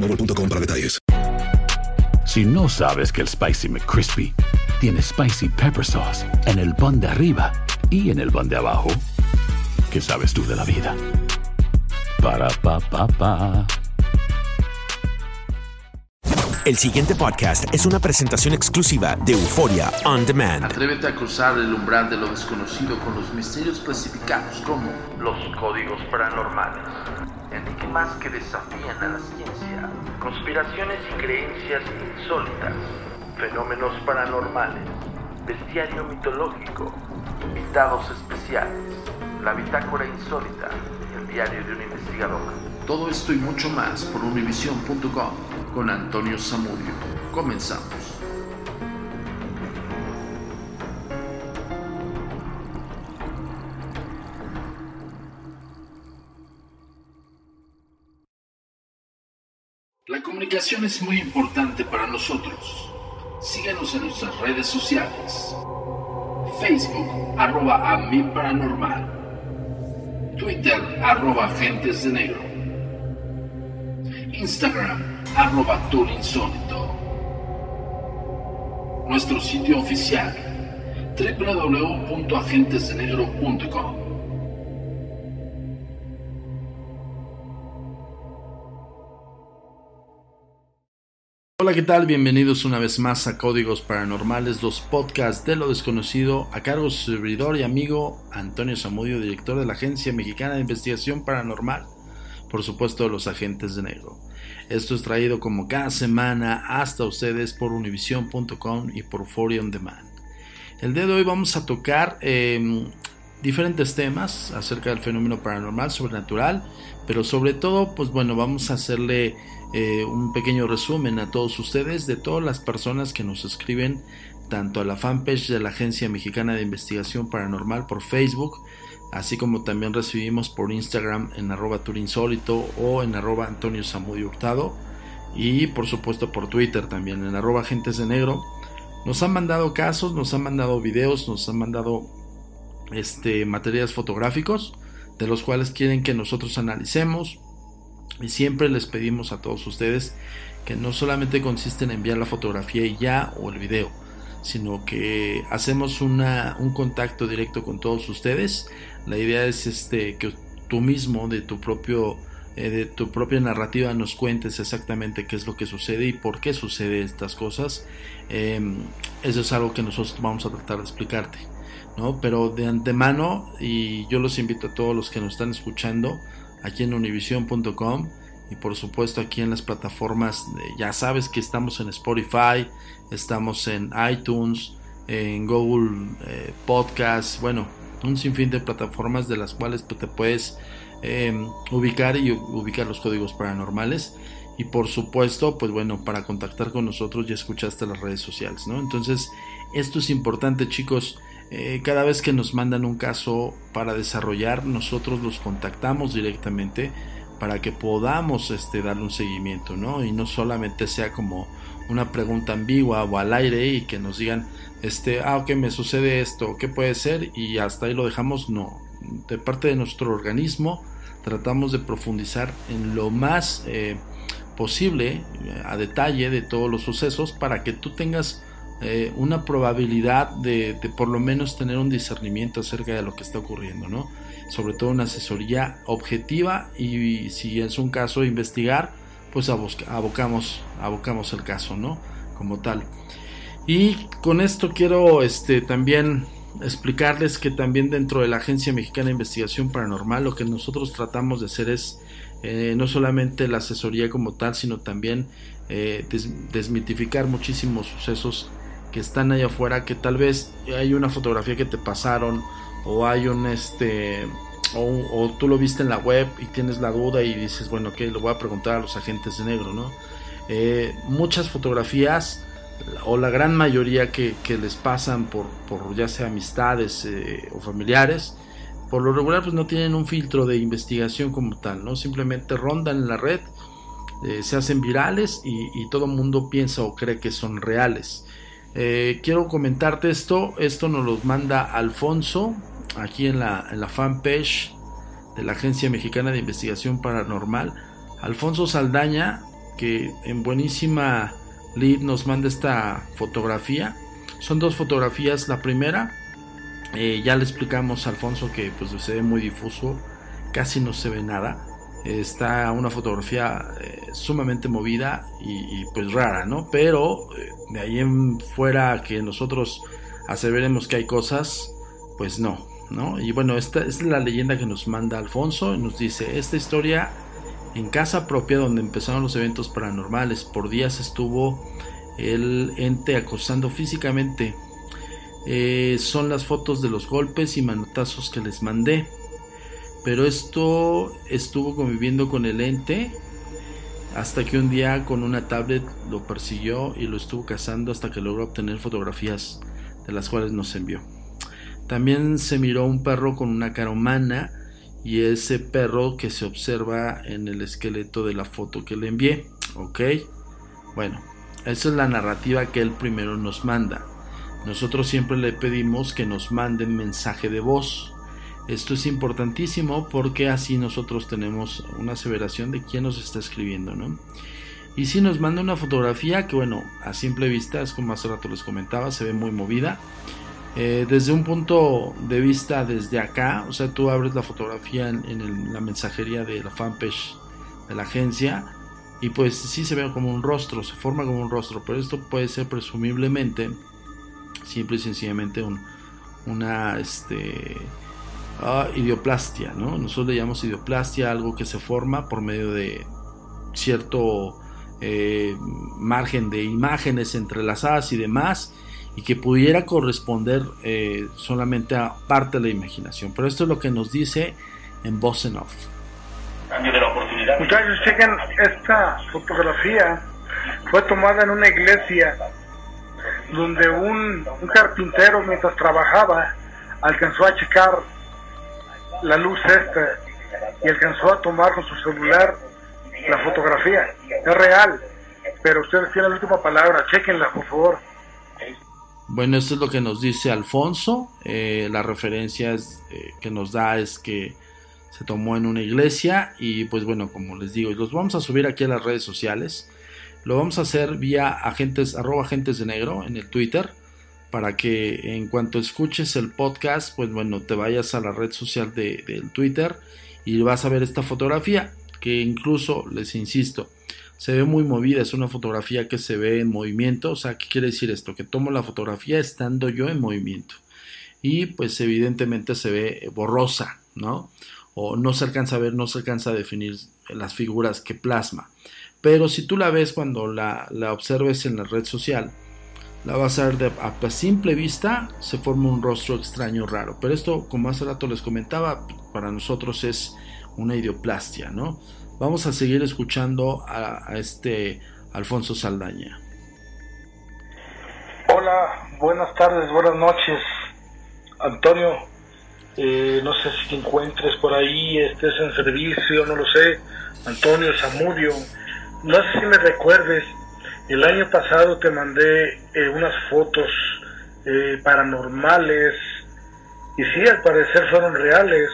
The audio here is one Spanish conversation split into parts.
boostmobile.com para detalles. Si no sabes que el Spicy McCrispy tiene Spicy Pepper Sauce en el pan de arriba y en el pan de abajo, ¿qué sabes tú de la vida? Para, pa, pa, pa. El siguiente podcast es una presentación exclusiva de Euforia On Demand. Atrévete a cruzar el umbral de lo desconocido con los misterios clasificados como los códigos paranormales, enigmas que desafían a la ciencia, conspiraciones y creencias insólitas, fenómenos paranormales, bestiario mitológico, invitados especiales, la bitácora insólita el diario de un investigador. Todo esto y mucho más por univision.com con Antonio Zamudio. Comenzamos. La comunicación es muy importante para nosotros. Síguenos en nuestras redes sociales. Facebook, arroba a mi paranormal. Twitter, arroba agentes de negro. Instagram, arroba insólito. Nuestro sitio oficial, www.agentesdenegro.com. Hola, ¿qué tal? Bienvenidos una vez más a Códigos Paranormales, los podcasts de lo desconocido, a cargo de su servidor y amigo Antonio Zamudio, director de la Agencia Mexicana de Investigación Paranormal, por supuesto los agentes de negro. Esto es traído como cada semana hasta ustedes por univision.com y por Fori On Demand. El día de hoy vamos a tocar eh, diferentes temas acerca del fenómeno paranormal, sobrenatural, pero sobre todo, pues bueno, vamos a hacerle eh, un pequeño resumen a todos ustedes de todas las personas que nos escriben tanto a la fanpage de la Agencia Mexicana de Investigación Paranormal por Facebook, así como también recibimos por Instagram en arroba turinsólito o en arroba Antonio Samudio Hurtado y por supuesto por Twitter también en arroba Agentes de Negro. Nos han mandado casos, nos han mandado videos, nos han mandado este, materiales fotográficos de los cuales quieren que nosotros analicemos, y siempre les pedimos a todos ustedes que no solamente consiste en enviar la fotografía y ya o el video, sino que hacemos una, un contacto directo con todos ustedes. La idea es este, que tú mismo de tu propio eh, de tu propia narrativa nos cuentes exactamente qué es lo que sucede y por qué sucede estas cosas. Eh, eso es algo que nosotros vamos a tratar de explicarte. ¿no? Pero de antemano, y yo los invito a todos los que nos están escuchando, aquí en univision.com y por supuesto aquí en las plataformas, ya sabes que estamos en Spotify, estamos en iTunes, en Google eh, Podcast, bueno, un sinfín de plataformas de las cuales te puedes eh, ubicar y ubicar los códigos paranormales. Y por supuesto, pues bueno, para contactar con nosotros ya escuchaste las redes sociales, ¿no? Entonces, esto es importante, chicos. Eh, cada vez que nos mandan un caso para desarrollar, nosotros los contactamos directamente para que podamos este, darle un seguimiento, ¿no? Y no solamente sea como una pregunta ambigua o al aire y que nos digan, este, ah, ok, me sucede esto, ¿qué puede ser? Y hasta ahí lo dejamos, no. De parte de nuestro organismo tratamos de profundizar en lo más eh, posible, a detalle de todos los sucesos, para que tú tengas eh, una probabilidad de, por lo menos tener un discernimiento acerca de lo que está ocurriendo, ¿no? Sobre todo una asesoría objetiva y, si es un caso investigar, pues abocamos, abocamos el caso, ¿no? Como tal. Y con esto quiero este, también explicarles que también dentro de la Agencia Mexicana de Investigación Paranormal lo que nosotros tratamos de hacer es eh, no solamente la asesoría como tal, sino también eh, desmitificar muchísimos sucesos que están allá afuera, que tal vez hay una fotografía que te pasaron o hay un este o, tú lo viste en la web y tienes la duda y dices, bueno, que lo voy a preguntar a los agentes de negro, ¿no? Eh, muchas fotografías o la gran mayoría que, les pasan por, por, ya sea amistades eh, o familiares, por lo regular pues no tienen un filtro de investigación como tal, ¿no? Simplemente rondan en la red, eh, se hacen virales y, y todo el mundo piensa o cree que son reales. Eh, quiero comentarte esto. Esto nos lo manda Alfonso aquí en la, fanpage de la Agencia Mexicana de Investigación Paranormal. Alfonso Saldaña, que en buenísima lead nos manda esta fotografía. Son dos fotografías. La primera, eh, ya le explicamos a Alfonso que pues, se ve muy difuso, casi no se ve nada está una fotografía eh, sumamente movida y, pues rara, ¿no? Pero eh, de ahí en fuera que nosotros aseveremos que hay cosas, pues no, ¿no? Y bueno, esta, es la leyenda que nos manda Alfonso, nos dice, esta historia en casa propia donde empezaron los eventos paranormales, por días estuvo el ente acosando físicamente. Eh, son las fotos de los golpes y manotazos que les mandé. Pero esto estuvo conviviendo con el ente hasta que un día con una tablet lo persiguió y lo estuvo cazando hasta que logró obtener fotografías de las cuales nos envió. También se miró un perro con una cara humana y ese perro que se observa en el esqueleto de la foto que le envié. ¿Ok? Bueno, esa es la narrativa que él primero nos manda. Nosotros siempre le pedimos que nos manden mensaje de voz. Esto es importantísimo porque así nosotros tenemos una aseveración de quién nos está escribiendo, ¿no? Y si nos manda una fotografía que, bueno, a simple vista, es como hace rato les comentaba, se ve muy movida. Eh, desde un punto de vista desde acá, o sea, tú abres la fotografía en, la mensajería de la fanpage de la agencia y pues sí se ve como un rostro, se forma como un rostro, pero esto puede ser presumiblemente, simple y sencillamente un, una, este, idioplastia, ¿no? Nosotros le llamamos idioplastia algo que se forma por medio de cierto eh, margen de imágenes entrelazadas y demás y que pudiera corresponder eh, solamente a parte de la imaginación. Pero esto es lo que nos dice en voz en off. Muchachos, chequen esta fotografía. Fue tomada en una iglesia donde un, un carpintero mientras trabajaba alcanzó a checar la luz esta y alcanzó a tomar con su celular la fotografía. Es real, pero ustedes tienen la última palabra, chequenla por favor. Bueno, esto es lo que nos dice Alfonso. Eh, la referencia eh, que nos da es que se tomó en una iglesia y pues bueno, como les digo, los vamos a subir aquí a las redes sociales. Lo vamos a hacer vía agentes, arroba agentes de negro en el Twitter para que en cuanto escuches el podcast, pues bueno, te vayas a la red social de, del Twitter y vas a ver esta fotografía, que incluso, les insisto, se ve muy movida, es una fotografía que se ve en movimiento, o sea, ¿qué quiere decir esto? Que tomo la fotografía estando yo en movimiento. Y pues evidentemente se ve borrosa, ¿no? O no se alcanza a ver, no se alcanza a definir las figuras que plasma. Pero si tú la ves cuando la, la observes en la red social, la vas a ver de, a simple vista, se forma un rostro extraño raro. Pero esto, como hace rato les comentaba, para nosotros es una idioplastia, ¿no? Vamos a seguir escuchando a, este Alfonso Saldaña. Hola, buenas tardes, buenas noches, Antonio. Eh, no sé si te encuentres por ahí, estés en servicio, no lo sé. Antonio Zamudio, no sé si me recuerdes el año pasado te mandé eh, unas fotos eh, paranormales y sí, al parecer fueron reales.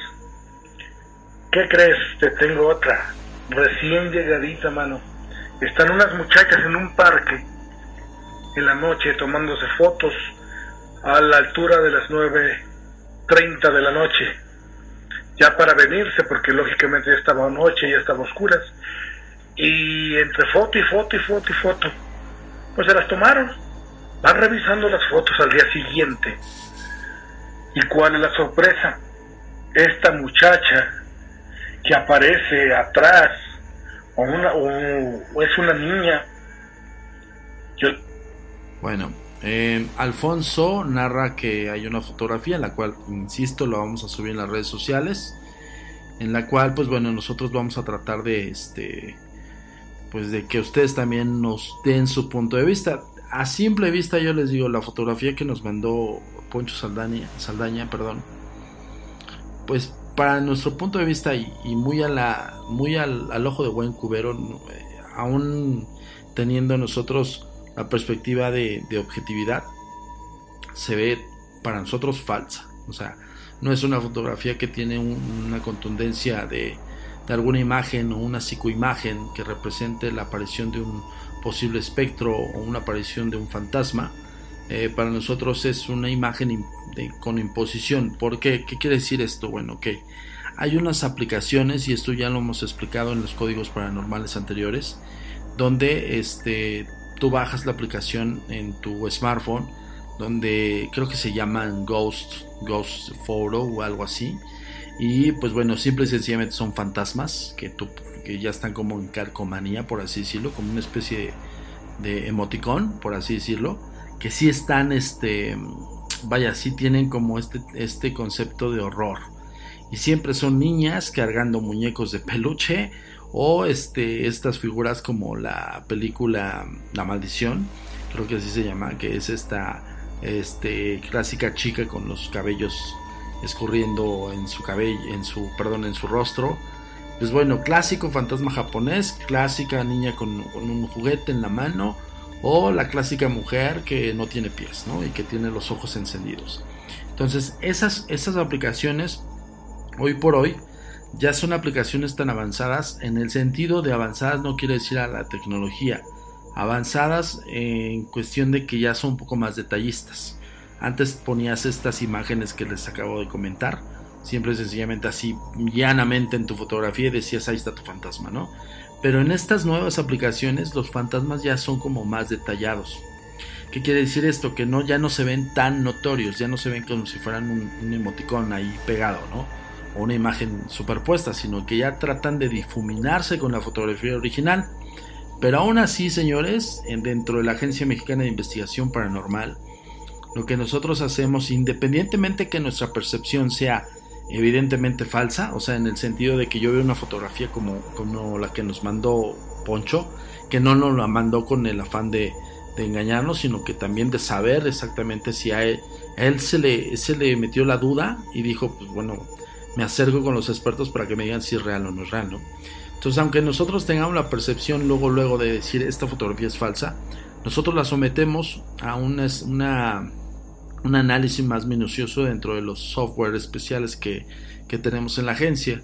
¿Qué crees? Te tengo otra, recién llegadita, mano. están unas muchachas en un parque en la noche tomándose fotos a la altura de las 9.30 de la noche, ya para venirse, porque lógicamente ya estaba noche, ya estaba oscuras, y entre foto y foto y foto y foto, pues se las tomaron, van revisando las fotos al día siguiente. ¿Y cuál es la sorpresa? Esta muchacha que aparece atrás o, una, o, es una niña. Bueno, eh, Alfonso narra que hay una fotografía en la cual, insisto, lo vamos a subir en las redes sociales, en la cual, pues bueno, nosotros vamos a tratar de, este, pues de que ustedes también nos den su punto de vista. A simple vista yo les digo, la fotografía que nos mandó Poncho Saldaña, Saldaña perdón, pues para nuestro punto de vista y, muy, a la, muy al, ojo de buen cubero, eh, aún teniendo nosotros la perspectiva de, objetividad, se ve para nosotros falsa. O sea, no es una fotografía que tiene una contundencia de, de, alguna imagen o una psicoimagen que represente la aparición de un posible espectro o una aparición de un fantasma. Eh, para nosotros es una imagen con imposición. ¿Por qué? ¿Qué quiere decir esto? Bueno, que hay unas aplicaciones, y esto ya lo hemos explicado en los códigos paranormales anteriores, donde este, tú bajas la aplicación en tu smartphone, donde creo que se llaman Ghost, Ghost Photo o algo así. Y pues bueno, simple y sencillamente son fantasmas que, tú, que ya están como en carcomanía, por así decirlo, como una especie de, de emoticón, por así decirlo, que sí están este vaya, sí tienen como este, este concepto de horror. Y siempre son niñas cargando muñecos de peluche o este, estas figuras como la película La Maldición, creo que así se llama, que es esta este, clásica chica con los cabellos escurriendo en su cabello, en su, perdón, en su rostro. Pues bueno, clásico fantasma japonés, clásica niña con, un juguete en la mano o la clásica mujer que no tiene pies ¿no? y que tiene los ojos encendidos. Entonces esas, esas aplicaciones hoy por hoy ya son aplicaciones tan avanzadas en el sentido de avanzadas no quiere decir a la tecnología, avanzadas en cuestión de que ya son un poco más detallistas. Antes ponías estas imágenes que les acabo de comentar, siempre sencillamente así llanamente en tu fotografía y decías ahí está tu fantasma, ¿no? Pero en estas nuevas aplicaciones los fantasmas ya son como más detallados. ¿Qué quiere decir esto? Que no, ya no se ven tan notorios, ya no se ven como si fueran un, emoticón ahí pegado, ¿no? O una imagen superpuesta, sino que ya tratan de difuminarse con la fotografía original. Pero aún así, señores, dentro de la Agencia Mexicana de Investigación Paranormal, lo que nosotros hacemos, independientemente que nuestra percepción sea evidentemente falsa, o sea, en el sentido de que yo veo una fotografía como, como la que nos mandó Poncho, que no nos la mandó con el afán de, engañarnos, sino que también de saber exactamente si a él, se, le, se le metió la duda y dijo, pues bueno, me acerco con los expertos para que me digan si es real o no es real, ¿no? Entonces, aunque nosotros tengamos la percepción luego, luego de decir esta fotografía es falsa, nosotros la sometemos a una un análisis más minucioso dentro de los software especiales que, tenemos en la agencia.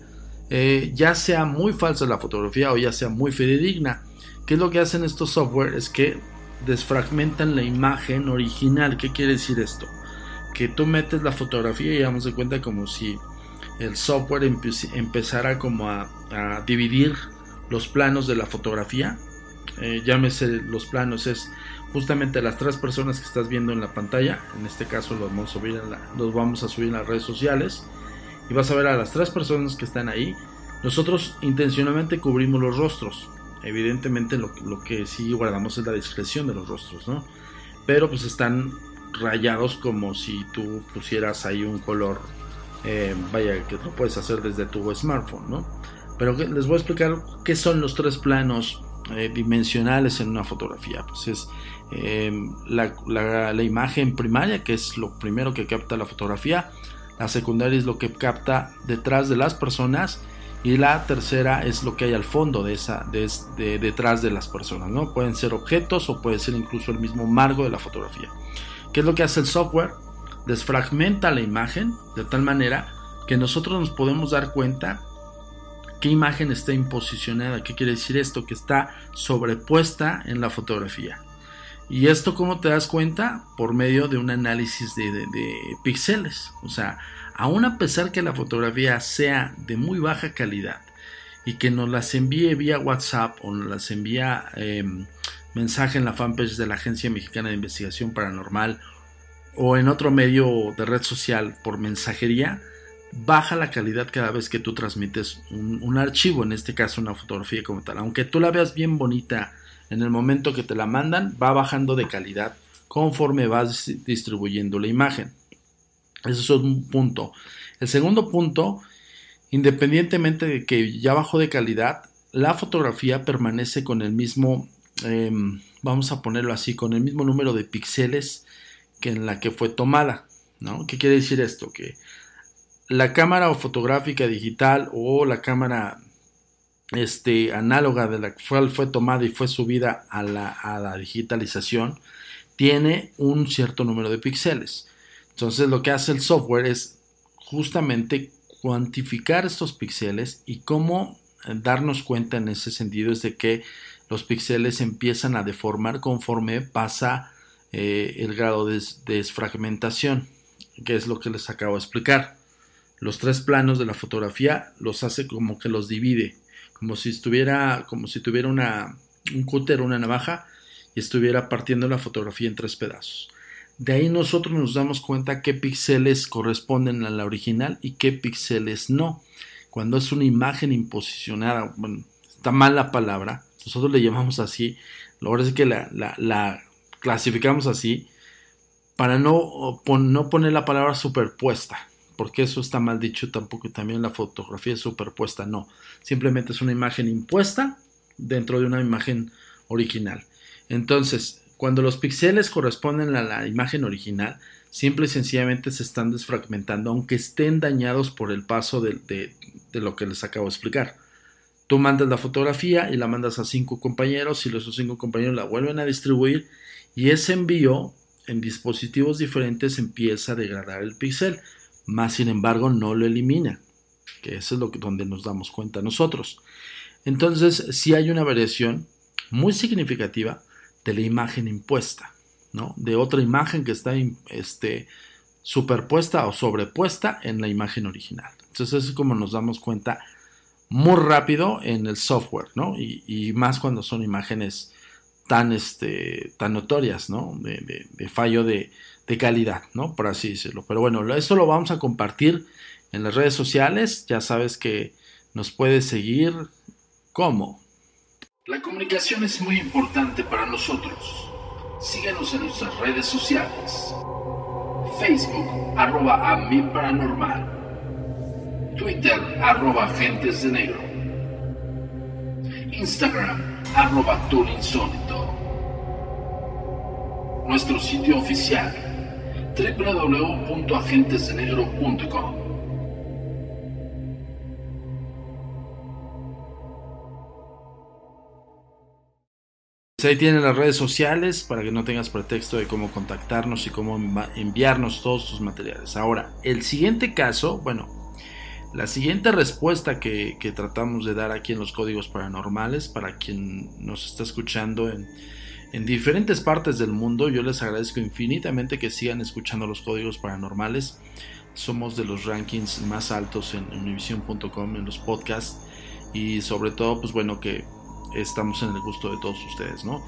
Eh, ya sea muy falsa la fotografía o ya sea muy fidedigna. ¿Qué es lo que hacen estos software? Es que desfragmentan la imagen original. ¿Qué quiere decir esto? Que tú metes la fotografía y damos de cuenta como si el software empezara como a, dividir los planos de la fotografía. Eh, llámese los planos, es justamente las tres personas que estás viendo en la pantalla, en este caso los vamos a subir en, los vamos a subir en las redes sociales y vas a ver a las tres personas que están ahí. Nosotros intencionalmente cubrimos los rostros. Evidentemente lo, que sí guardamos es la discreción de los rostros, ¿no? Pero pues están rayados como si tú pusieras ahí un color, eh, vaya, que lo puedes hacer desde tu smartphone, ¿no? Pero les voy a explicar qué son los tres planos eh, dimensionales en una fotografía. Pues es Em, la, imagen primaria, que es lo primero que capta la fotografía, la secundaria es lo que capta detrás de las personas y la tercera es lo que hay al fondo de esa, de, detrás de las personas, ¿no? Pueden ser objetos o puede ser incluso el mismo marco de la fotografía. ¿Qué es lo que hace el software? Desfragmenta la imagen de tal manera que nosotros nos podemos dar cuenta ¿Qué imagen está imposicionada? ¿Qué quiere decir esto? Que está sobrepuesta en la fotografía. ¿Y esto cómo te das cuenta? Por medio de un análisis de, de píxeles. O sea, aún a pesar que la fotografía sea de muy baja calidad, y que nos las envíe vía WhatsApp o nos las envía em, mensaje en la fanpage de la Agencia Mexicana de Investigación Paranormal o en otro medio de red social por mensajería, baja la calidad cada vez que tú transmites un, archivo, en este caso una fotografía como tal. Aunque tú la veas bien bonita en el momento que te la mandan, va bajando de calidad conforme vas distribuyendo la imagen. Ese es un punto. El segundo punto Independientemente de que ya bajó de calidad, la fotografía permanece con el mismo, em, vamos a ponerlo así, con el mismo número de píxeles que en la que fue tomada. ¿no? ¿Qué quiere decir esto? Que la cámara fotográfica digital o la cámara este, análoga de la cual fue tomada y fue subida a la, a la digitalización tiene un cierto número de píxeles. Entonces lo que hace el software es justamente cuantificar estos píxeles y cómo eh, darnos cuenta en ese sentido es de que los píxeles empiezan a deformar conforme pasa eh, el grado de desfragmentación, que es lo que les acabo de explicar. Los tres planos de la fotografía los hace como que los divide, como si estuviera, como si tuviera una, un cúter una navaja y estuviera partiendo la fotografía en tres pedazos. De ahí nosotros nos damos cuenta qué píxeles corresponden a la original y qué píxeles no. Cuando es una imagen imposicionada, bueno, está mal la palabra, nosotros le llamamos así, lo verdad es que la, clasificamos así para no, no poner la palabra superpuesta, porque eso está mal dicho tampoco, también la fotografía es superpuesta, no, simplemente es una imagen impuesta dentro de una imagen original. Entonces, cuando los píxeles corresponden a la imagen original, simple y sencillamente se están desfragmentando, aunque estén dañados por el paso de, lo que les acabo de explicar. Tú mandas la fotografía y la mandas a cinco compañeros y los cinco compañeros la vuelven a distribuir y ese envío en dispositivos diferentes empieza a degradar el píxel, más sin embargo no lo elimina, que eso es lo que, donde nos damos cuenta nosotros. Entonces, si hay una variación muy significativa de la imagen impuesta, ¿no? De otra imagen que está este, superpuesta o sobrepuesta en la imagen original. Entonces es como nos damos cuenta muy rápido en el software, ¿no? Y, más cuando son imágenes tan, este, tan notorias, ¿no? De, fallo de, de, calidad, ¿no? Por así decirlo. Pero bueno, eso lo vamos a compartir en las redes sociales. Ya sabes que nos puedes seguir como la comunicación es muy importante para nosotros. Síguenos en nuestras redes sociales. Facebook, arroba a mi paranormal. Twitter, arroba agentes de negro. Instagram, arroba insólito. Nuestro sitio oficial, www.agentesdenegro.com. Ahí tienen las redes sociales para que no tengas pretexto de cómo contactarnos y cómo enviarnos todos tus materiales. Ahora, el siguiente caso, bueno, la siguiente respuesta que, tratamos de dar aquí en los códigos paranormales, para quien nos está escuchando en, en diferentes partes del mundo, yo les agradezco infinitamente que sigan escuchando los códigos paranormales. Somos de los rankings más altos en univision.com, en los podcasts. Y sobre todo, pues bueno, que estamos en el gusto de todos ustedes, ¿no?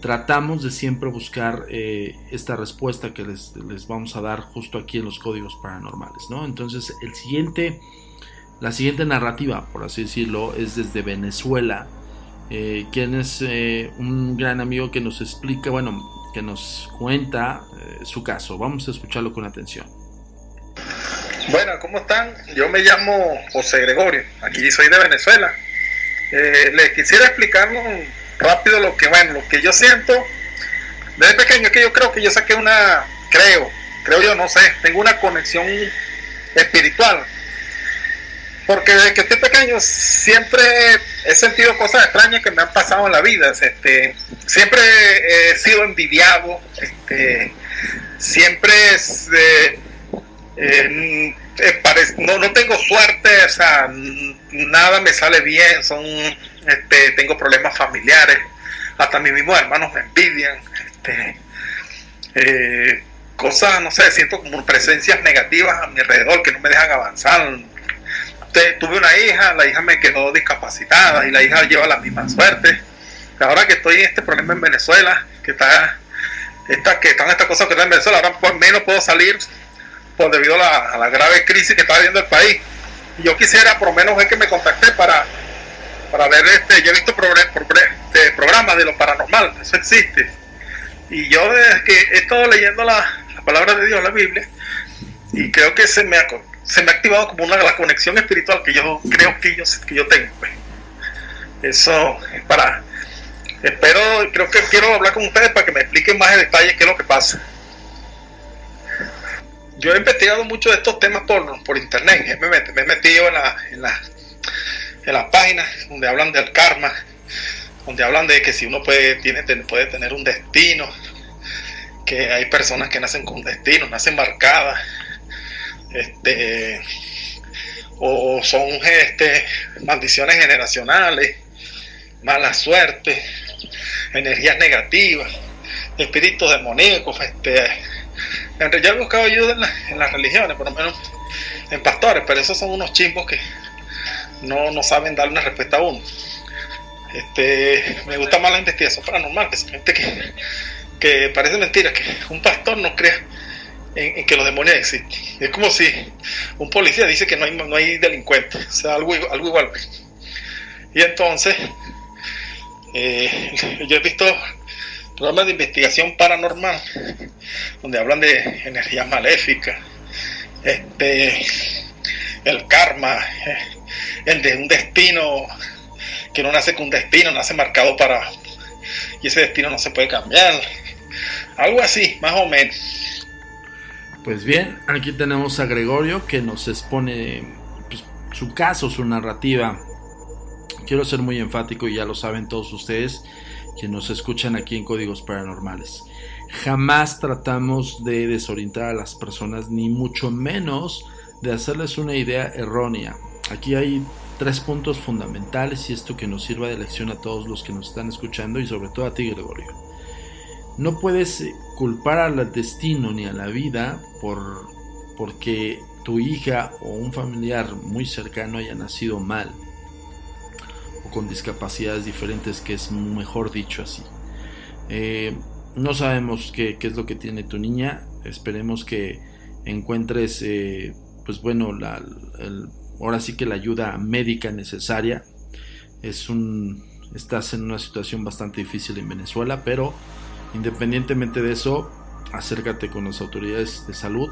Tratamos de siempre buscar eh, esta respuesta que les, vamos a dar justo aquí en los códigos paranormales, ¿no? Entonces, el siguiente, la siguiente narrativa, por así decirlo, es desde Venezuela, eh, quien es eh, un gran amigo que nos explica, bueno, que nos cuenta su caso. Vamos a escucharlo con atención. Bueno, ¿cómo están? Yo me llamo José Gregorio, aquí soy de Venezuela. Eh, les quisiera explicar rápido lo que, bueno, lo que yo siento desde pequeño, que yo creo que yo saqué una, creo, creo yo, no sé, tengo una conexión espiritual. Porque desde que estoy pequeño siempre he sentido cosas extrañas que me han pasado en la vida. Este, siempre he sido envidiado, este, siempre eh, no, no tengo suerte, o sea, nada me sale bien, son, este, tengo problemas familiares, hasta mis mismos hermanos me envidian, este, eh, cosas, no sé, siento como presencias negativas a mi alrededor que no me dejan avanzar. Tuve una hija, la hija me quedó discapacitada y la hija lleva la misma suerte. Ahora que estoy en este problema en Venezuela, que está, esta, que están estas cosas que están en Venezuela, ahora por menos puedo salir por debido a la, grave crisis que está viviendo el país. Y yo quisiera por lo menos ver que me contacté para, para ver este, yo he visto este, programas de lo paranormal, eso existe. Y yo desde que he estado leyendo la, palabra de Dios, la Biblia, y creo que se me se me ha activado como una la conexión espiritual que yo creo que yo, que yo tengo. Pues. Eso es para... Espero, creo que quiero hablar con ustedes para que me expliquen más en detalle qué es lo que pasa yo he investigado mucho de estos temas por, por internet. Me, me, he metido en, la, en, la, en las páginas donde hablan del karma, donde hablan de que si uno puede, tiene, puede tener un destino, que hay personas que nacen con destino, nacen marcadas, este, o son este, maldiciones generacionales, mala suerte, energías negativas, espíritus demoníacos, este, en realidad he buscado ayuda en, las religiones, por lo menos en pastores, pero esos son unos chimbos que no, no saben dar una respuesta a uno. Este, me gusta más la investigación paranormal, que es gente que, que parece mentira, que un pastor no crea en, que los demonios existen. Es como si un policía dice que no hay, no hay delincuentes, o sea, algo, algo igual. Y entonces, eh, yo he visto programas de investigación paranormal, donde hablan de energías maléficas, este, el karma, eh, el de un destino, que no nace con un destino, nace marcado para, y ese destino no se puede cambiar. Algo así, más o menos. Pues bien, aquí tenemos a Gregorio que nos expone pues, su caso, su narrativa. Quiero ser muy enfático y ya lo saben todos ustedes que nos escuchan aquí en Códigos Paranormales. Jamás tratamos de desorientar a las personas, ni mucho menos de hacerles una idea errónea. Aquí hay tres puntos fundamentales y esto que nos sirva de lección a todos los que nos están escuchando y sobre todo a ti, Gregorio. No puedes culpar al destino ni a la vida por porque tu hija o un familiar muy cercano haya nacido mal con discapacidades diferentes, que es mejor dicho así. Eh, no sabemos qué, es lo que tiene tu niña, esperemos que encuentres, eh, pues bueno, ahora sí que la ayuda médica necesaria. Es un, estás en una situación bastante difícil en Venezuela, pero independientemente de eso, acércate con las autoridades de salud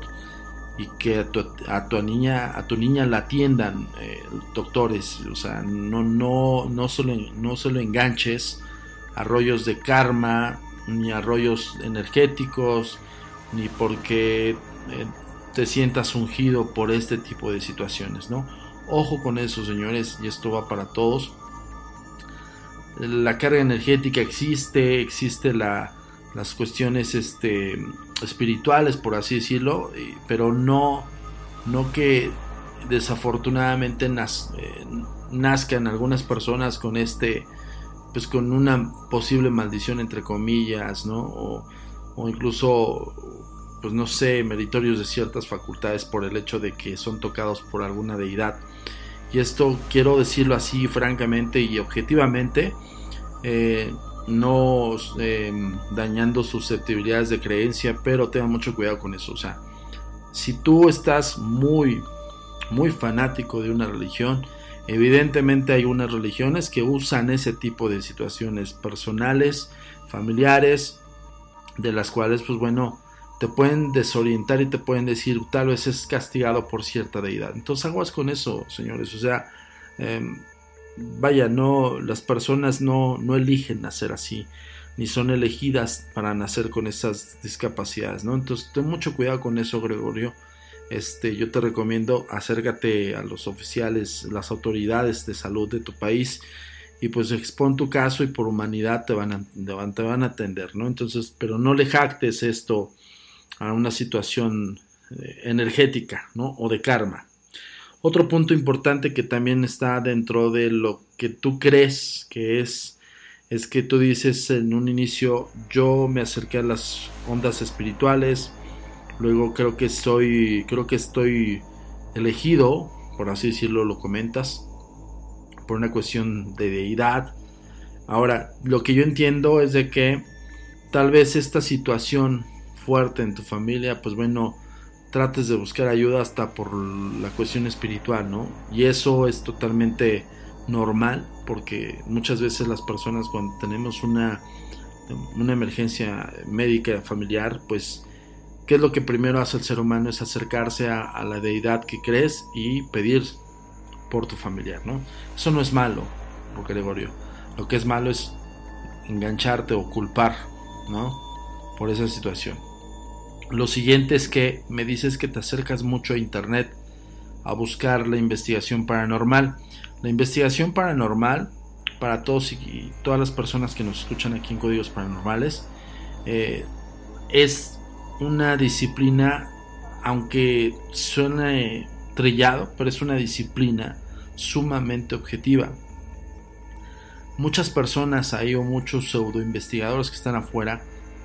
y que a tu, a tu, niña a tu niña la atiendan eh, doctores. O sea no no no solo no solo enganches a rollos de karma ni a rollos energéticos ni porque eh, te sientas ungido por este tipo de situaciones no ojo con eso señores y esto va para todos. La carga energética existe existe la las cuestiones este, espirituales, por así decirlo, pero no, no que desafortunadamente eh, nazcan algunas personas con este, pues con una posible maldición entre comillas, ¿no? O, o incluso, pues no sé, meritorios de ciertas facultades por el hecho de que son tocados por alguna deidad. Y esto quiero decirlo así francamente y objetivamente. Eh, no em, dañando susceptibilidades de creencia, pero tenga mucho cuidado con eso. O sea, si tú estás muy, muy fanático de una religión, evidentemente hay unas religiones que usan ese tipo de situaciones personales, familiares, de las cuales, pues bueno, te pueden desorientar y te pueden decir tal vez es castigado por cierta deidad. Entonces aguas con eso, señores. O sea, em, vaya, no, las personas no, no eligen nacer así, ni son elegidas para nacer con esas discapacidades, ¿no? Entonces, ten mucho cuidado con eso, Gregorio. Este, yo te recomiendo acércate a los oficiales, las autoridades de salud de tu país y pues expon tu caso y por humanidad te van a, te van a atender, ¿no? Entonces, pero no le jactes esto a una situación eh, energética, ¿no? O de karma. Otro punto importante que también está dentro de lo que tú crees que es, es que tú dices en un inicio, yo me acerqué a las ondas espirituales, luego creo que soy, creo que estoy elegido, por así decirlo, lo comentas, por una cuestión de deidad. Ahora, lo que yo entiendo es de que tal vez esta situación fuerte en tu familia, pues bueno, trates de buscar ayuda hasta por la cuestión espiritual, ¿no? Y eso es totalmente normal porque muchas veces las personas cuando tenemos una, una emergencia médica familiar, pues, ¿qué es lo que primero hace el ser humano? Es acercarse a, la deidad que crees y pedir por tu familiar, ¿no? Eso no es malo, Gregorio. Lo que es malo es engancharte o culpar, ¿no? Por esa situación. Lo siguiente es que me dices que te acercas mucho a internet a buscar la investigación paranormal. La investigación paranormal, para todos y todas las personas que nos escuchan aquí en Códigos Paranormales, eh, es una disciplina, aunque suene trillado, pero es una disciplina sumamente objetiva. Muchas personas hay o muchos pseudo investigadores que están afuera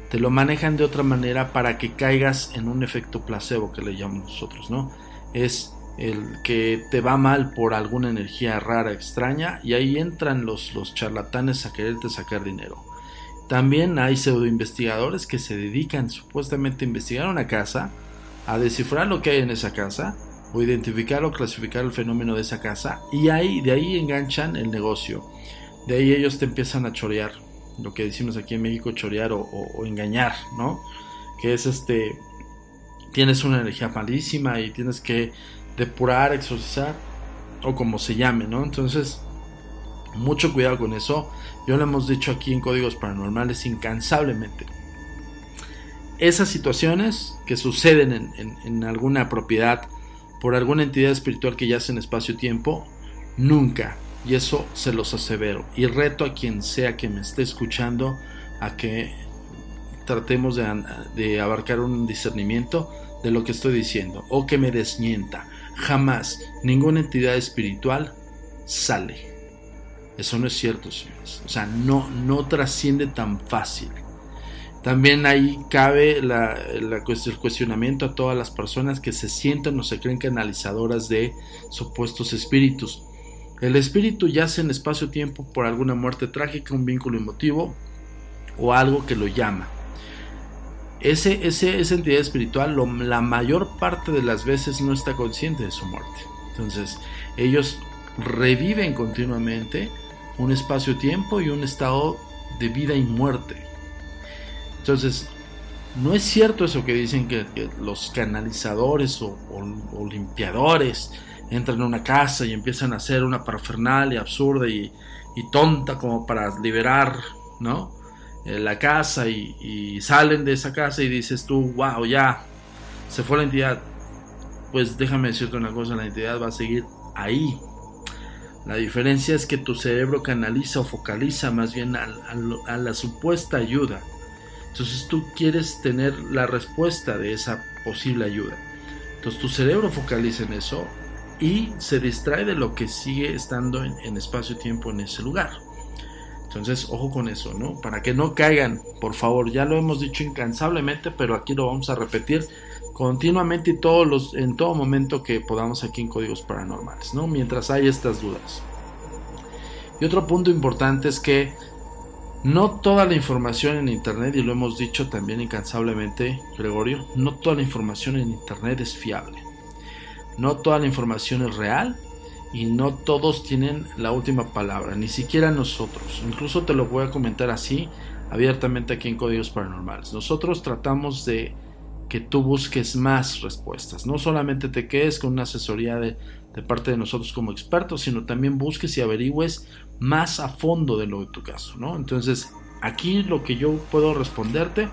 te lo manejan de otra manera para que caigas en un efecto placebo que le llamamos nosotros, ¿no? Es el que te va mal por alguna energía rara, extraña, y ahí entran los, los charlatanes a quererte sacar dinero. También hay pseudo investigadores que se dedican supuestamente a investigar una casa, a descifrar lo que hay en esa casa, o identificar o clasificar el fenómeno de esa casa, y ahí, de ahí enganchan el negocio. De ahí ellos te empiezan a chorear lo que decimos aquí en México, chorear o, engañar, ¿no? Que es este, tienes una energía malísima y tienes que depurar, exorcizar, o como se llame, ¿no? Entonces, mucho cuidado con eso. Yo lo hemos dicho aquí en Códigos Paranormales incansablemente. Esas situaciones que suceden en, alguna propiedad por alguna entidad espiritual que yace en espacio-tiempo, nunca, y eso se los asevero. Y reto a quien sea que me esté escuchando a que tratemos de, abarcar un discernimiento de lo que estoy diciendo o que me desmienta. Jamás ninguna entidad espiritual sale. Eso no es cierto, señores. O sea, no, no trasciende tan fácil. También ahí cabe el cuestionamiento a todas las personas que se sienten o se creen canalizadoras de supuestos espíritus. El espíritu yace en espacio-tiempo por alguna muerte trágica, un vínculo emotivo o algo que lo llama. Ese, ese, esa entidad espiritual la mayor parte de las veces no está consciente de su muerte. Entonces ellos reviven continuamente un espacio-tiempo y un estado de vida y muerte. Entonces, no es cierto eso que dicen que, los canalizadores o, o limpiadores entran a una casa y empiezan a hacer una parafernalia absurda y, tonta como para liberar, ¿no? Eh, la casa y, salen de esa casa y dices tú, wow, ya, se fue la entidad. Pues déjame decirte una cosa, la entidad va a seguir ahí. La diferencia es que tu cerebro canaliza o focaliza más bien a, a la supuesta ayuda. Entonces tú quieres tener la respuesta de esa posible ayuda. Entonces tu cerebro focaliza en eso y se distrae de lo que sigue estando en, espacio-tiempo en ese lugar. Entonces, ojo con eso, ¿no? Para que no caigan, por favor, ya lo hemos dicho incansablemente, pero aquí lo vamos a repetir continuamente y en todo momento que podamos aquí en Códigos Paranormales, ¿no? Mientras hay estas dudas. Y otro punto importante es que no toda la información en Internet, y lo hemos dicho también incansablemente, Gregorio, no toda la información en Internet es fiable. No toda la información es real y no todos tienen la última palabra, ni siquiera nosotros. Incluso te lo voy a comentar así abiertamente aquí en Códigos Paranormales. Nosotros tratamos de que tú busques más respuestas. No solamente te quedes con una asesoría de, parte de nosotros como expertos, sino también busques y averigües más a fondo de lo de tu caso. ¿no? Entonces, aquí lo que yo puedo responderte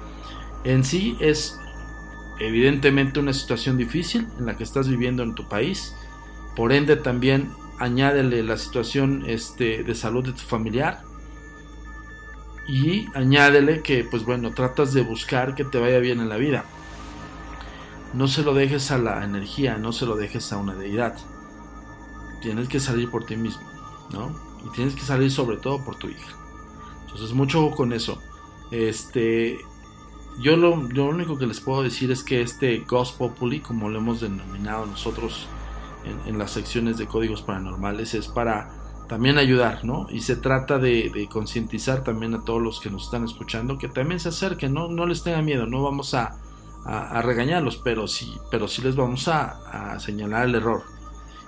en sí es evidentemente una situación difícil en la que estás viviendo en tu país. Por ende también añádele la situación este, de salud de tu familiar. Y añádele que pues bueno, tratas de buscar que te vaya bien en la vida. no se lo dejes a la energía, no se lo dejes a una deidad. Tienes que salir por ti mismo, ¿no? Y tienes que salir sobre todo por tu hija. Entonces, mucho con eso. Este, yo lo, único que les puedo decir es que este Ghost Populi, como lo hemos denominado nosotros en, las secciones de códigos paranormales, es para también ayudar, ¿no? Y se trata de, concientizar también a todos los que nos están escuchando que también se acerquen, no, no les tengan miedo, no vamos a, regañarlos, pero sí, pero sí les vamos a, señalar el error.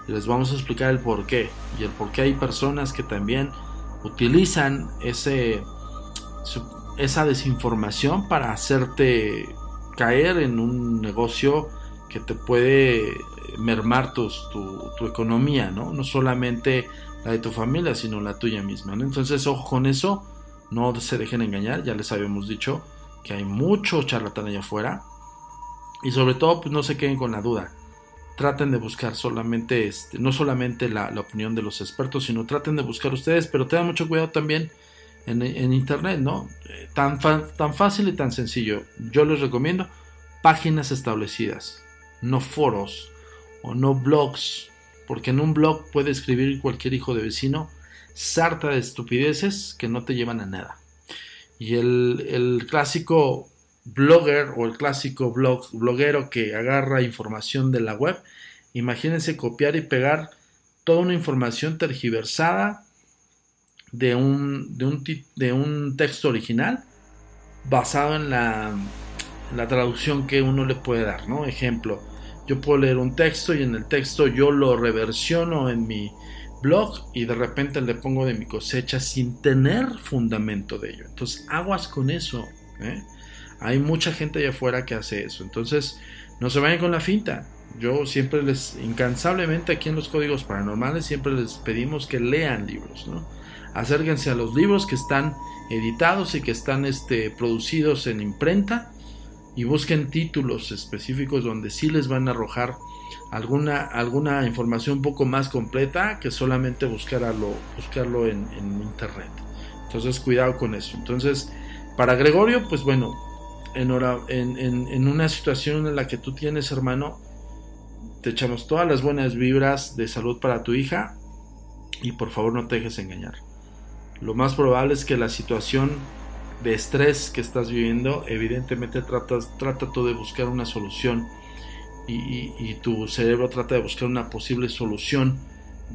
Y les vamos a explicar el por qué. Y el por qué hay personas que también utilizan ese, esa desinformación para hacerte caer en un negocio que te puede mermar tu, tu, economía, ¿no? No solamente la de tu familia, sino la tuya misma, Entonces, ojo con eso, no se dejen engañar, ya les habíamos dicho que hay mucho charlatán allá afuera y sobre todo, pues no se queden con la duda. Traten de buscar solamente, este, no solamente la, la opinión de los expertos, sino traten de buscar ustedes, pero tengan mucho cuidado también en, internet, ¿no? Eh, tan, tan fácil y tan sencillo. Yo les recomiendo páginas establecidas, no foros o no blogs, porque en un blog puede escribir cualquier hijo de vecino sarta de estupideces que no te llevan a nada. Y el, el clásico blogger o el clásico blog, bloguero que agarra información de la web, imagínense copiar y pegar toda una información tergiversada de un, de un, de un texto original basado en la, la traducción que uno le puede dar, ¿no? Ejemplo, yo puedo leer un texto y en el texto yo lo reversiono en mi blog y de repente le pongo de mi cosecha sin tener fundamento de ello. Entonces, aguas con eso. ¿eh? Hay mucha gente allá afuera que hace eso. Entonces, no se vayan con la finta. Yo siempre les, incansablemente aquí en los códigos paranormales, siempre les pedimos que lean libros, ¿no? Acérquense a los libros que están editados y que están este, producidos en imprenta y busquen títulos específicos donde sí les van a arrojar alguna, alguna información un poco más completa que solamente buscarlo, buscarlo en, internet. Entonces cuidado con eso. Entonces, para Gregorio, pues bueno, en, en, en una situación en la que tú tienes, hermano, te echamos todas las buenas vibras de salud para tu hija y por favor no te dejes engañar lo más probable es que la situación de estrés que estás viviendo, evidentemente tratas, trata tú de buscar una solución y, tu cerebro trata de buscar una posible solución,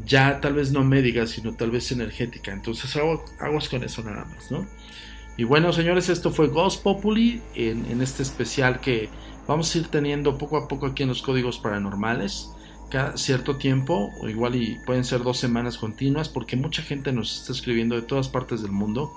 ya tal vez no médica, sino tal vez energética. Entonces aguas con eso nada más, ¿no? Y bueno, señores, esto fue Ghost Populi en, en este especial que vamos a ir teniendo poco a poco aquí en los códigos paranormales cada cierto tiempo, o igual y pueden ser dos semanas continuas, porque mucha gente nos está escribiendo de todas partes del mundo.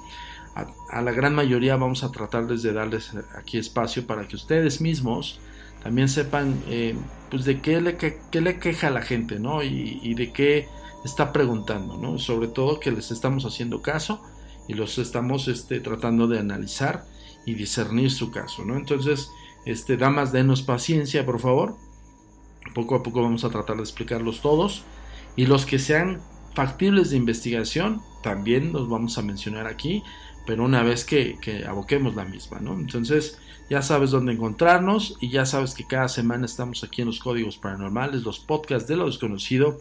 A, la gran mayoría vamos a tratar de darles aquí espacio para que ustedes mismos también sepan eh, pues de qué le, le queja la gente, ¿no? Y, de qué está preguntando, ¿no? Sobre todo que les estamos haciendo caso y los estamos este, tratando de analizar y discernir su caso, ¿no? Entonces, este, damas, denos paciencia, por favor poco a poco vamos a tratar de explicarlos todos. Y los que sean factibles de investigación, también los vamos a mencionar aquí, pero una vez que, aboquemos la misma, ¿no? Entonces, ya sabes dónde encontrarnos y ya sabes que cada semana estamos aquí en los códigos paranormales, los podcasts de lo desconocido.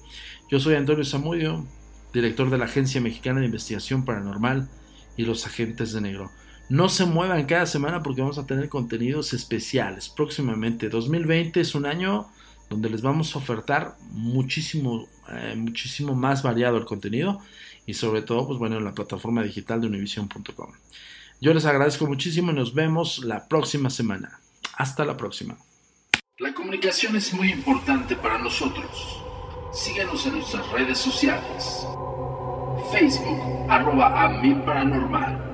Yo soy Antonio Zamudio, director de la Agencia Mexicana de Investigación Paranormal y los Agentes de Negro. No se muevan cada semana porque vamos a tener contenidos especiales próximamente. 2020 es un año donde les vamos a ofertar muchísimo, eh, muchísimo más variado el contenido y sobre todo, pues bueno, en la plataforma digital de univision.com. Yo les agradezco muchísimo y nos vemos la próxima semana. Hasta la próxima. La comunicación es muy importante para nosotros. Síguenos en nuestras redes sociales. Facebook, arroba a paranormal.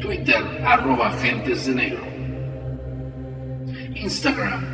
Twitter, arroba agentes de negro. Instagram,